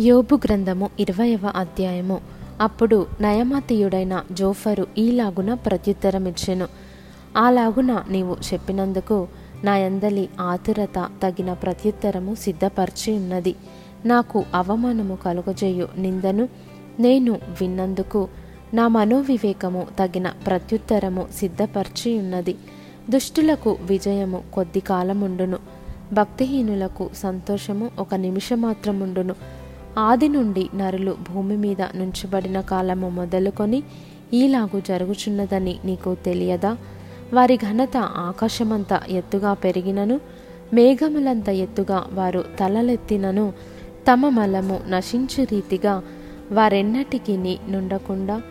యోబు గ్రంథము ఇరవయవ అధ్యాయము. అప్పుడు నయమాతీయుడైన జోఫరు ఈలాగున ప్రత్యుత్తరమిచ్చెను. అలాగున నీవు చెప్పినందుకు నా యందలి ఆతురత తగిన ప్రత్యుత్తరము సిద్ధపరిచి ఉన్నది నాకు అవమానము కలుగజేయు నిందను నేను విన్నందుకు నా మనోవివేకము తగిన ప్రత్యుత్తరము సిద్ధపరిచి ఉన్నది దుష్టులకు విజయము కొద్ది కాలముండును. భక్తిహీనులకు సంతోషము ఒక నిమిషమాత్రముండును. ఆది నుండి నరులు భూమి మీద నుంచబడిన కాలము మొదలుకొని ఈలాగు జరుగుచున్నదని నీకు తెలియదా? వారి ఘనత ఆకాశమంత ఎత్తుగా పెరిగినను మేఘములంత ఎత్తుగా వారు తలలెత్తినను తమ మలము నశించు రీతిగా వారెన్నటికి నుండకుండా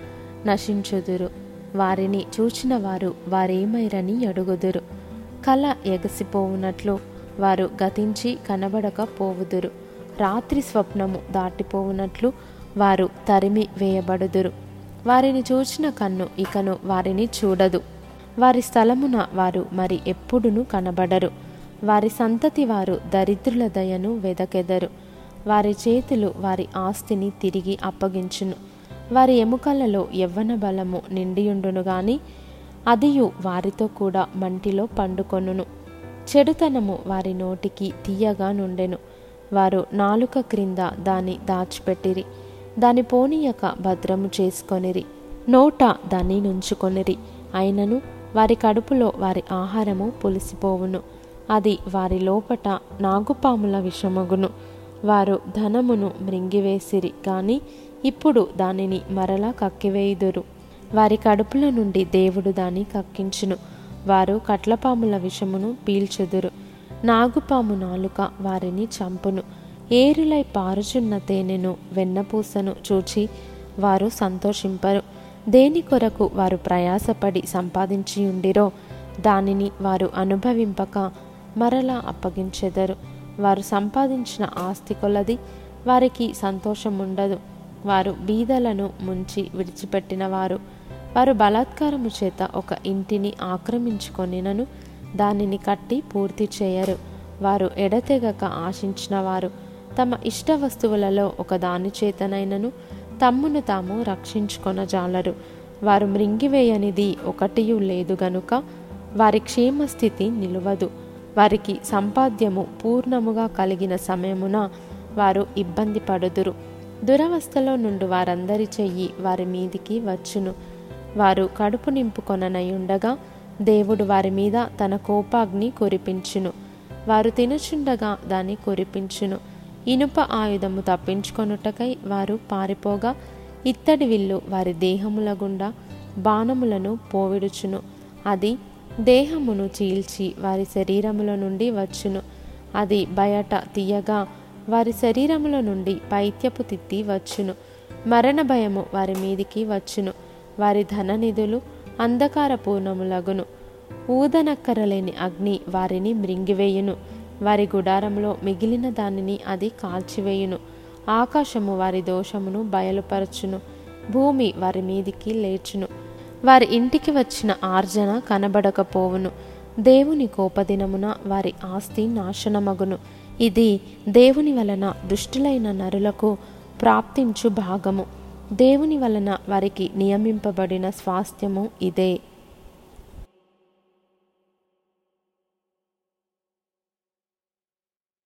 నశించుదురు. వారిని చూచిన వారు వారేమైరని అడుగుదురు. కళ ఎగసిపోవునట్లు వారు గతించి కనబడకపోవుదురు రాత్రి స్వప్నము దాటిపోవునట్లు వారు తరిమి వేయబడుదురు. వారిని చూచిన కన్ను ఇకను వారిని చూడదు. వారి స్థలమున వారు మరి ఎప్పుడును కనబడరు. వారి సంతతి వారు దరిద్రుల దయను వెదకెదరు. వారి చేతులు వారి ఆస్తిని తిరిగి అప్పగించును. వారి ఎముకలలో యవ్వన బలము నిండియుండును గాని అదియు వారితో కూడా మంటిలో పండుకొనును. చెడుతనము వారి నోటికి తీయగా నుండెను. వారు నాలుక క్రింద దాన్ని దాచిపెట్టిరి. దాని పోనీయక భద్రము చేసుకొనిరి. నోట దాన్ని నుంచుకొనిరి. అయినను వారి కడుపులో వారి ఆహారము పులిసిపోవును. అది వారి లోపట నాగుపాముల విషమగును. వారు ధనమును మృంగివేసిరి కానీ ఇప్పుడు దానిని మరలా కక్కివేయుదురు. వారి కడుపుల నుండి దేవుడు దాన్ని కక్కించును. వారు కట్లపాముల విషమును పీల్చుదురు. నాగుపాము నాలుక వారిని చంపును. ఏరులై పారుచున్న తేనెను వెన్నపూసను చూచి వారు సంతోషింపరు. దేని కొరకు వారు ప్రయాసపడి సంపాదించి ఉండిరో దానిని వారు అనుభవింపక మరలా అప్పగించెదరు. వారు సంపాదించిన ఆస్తి కొలది వారికి సంతోషం ఉండదు వారు బీదలను ముంచి విడిచిపెట్టిన వారు వారు బలాత్కారము చేత ఒక ఇంటిని ఆక్రమించుకొనినను. దానిని కట్టి పూర్తి చేయరు. వారు ఎడతెగక ఆశించిన వారు తమ ఇష్ట వస్తువులలో ఒక దాని చేతనైనను తమ్మును తాము రక్షించుకొనజాలరు. వారు మృంగివేయనిది ఒకటియు లేదు గనుక వారి క్షేమస్థితి నిలువదు. వారికి సంపాద్యము పూర్ణముగా కలిగిన సమయమున వారు ఇబ్బంది పడుదురు. దురవస్థలో నుండి వారందరి చెయ్యి వారి మీదికి వచ్చును. వారు కడుపు నింపుకొననయుండగా దేవుడు వారి మీద తన కోపాగ్ని కురిపించును. వారు తినుచుండగా దాన్ని కురిపించును. ఇనుప ఆయుధము తప్పించుకొనుటకై వారు పారిపోగా ఇత్తడి విల్లు వారి దేహముల గుండా బాణములను పోవిడుచును. అది దేహమును చీల్చి వారి శరీరముల నుండి వచ్చును. అది బయట తీయగా వారి శరీరముల నుండి పైత్యపు తిత్తి వచ్చును. మరణ భయము వారి మీదికి వచ్చును. వారి ధననిధులు అంధకార పూర్ణములగును ఊదనక్కరలేని అగ్ని వారిని మృంగివేయును. వారి గుడారంలో మిగిలిన దానిని అది కాల్చివేయును. ఆకాశము వారి దోషమును బయలుపరచును. భూమి వారి మీదికి లేచును. వారి ఇంటికి వచ్చిన ఆర్జన కనబడకపోవును. దేవుని కోపదినమున వారి ఆస్తి నాశనమగును. ఇది దేవుని వలన దుష్టులైన నరులకు ప్రాప్తించు భాగము. దేవుని వలన వారికి నియమింపబడిన స్వాస్థ్యము ఇదే.